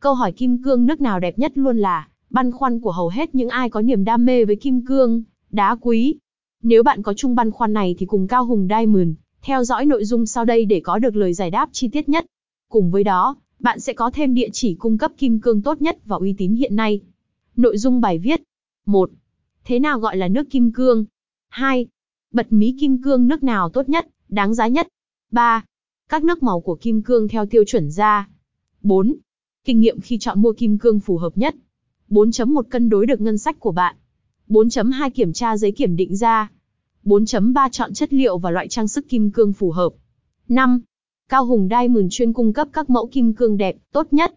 Câu hỏi kim cương nước nào đẹp nhất luôn là băn khoăn của hầu hết những ai có niềm đam mê với kim cương, đá quý. Nếu bạn có chung băn khoăn này thì cùng Cao Hùng Diamond, theo dõi nội dung sau đây để có được lời giải đáp chi tiết nhất. Cùng với đó, bạn sẽ có thêm địa chỉ cung cấp kim cương tốt nhất và uy tín hiện nay. Nội dung bài viết 1. Thế nào gọi là nước kim cương? 2. Bật mí kim cương nước nào tốt nhất, đáng giá nhất? 3. Các nước màu của kim cương theo tiêu chuẩn ra. 4. Kinh nghiệm khi chọn mua kim cương phù hợp nhất. 4.1 Cân đối được ngân sách của bạn. 4.2 Kiểm tra giấy kiểm định ra. 4.3 Chọn chất liệu và loại trang sức kim cương phù hợp. 5. Cao Hùng Diamond chuyên cung cấp các mẫu kim cương đẹp, tốt nhất,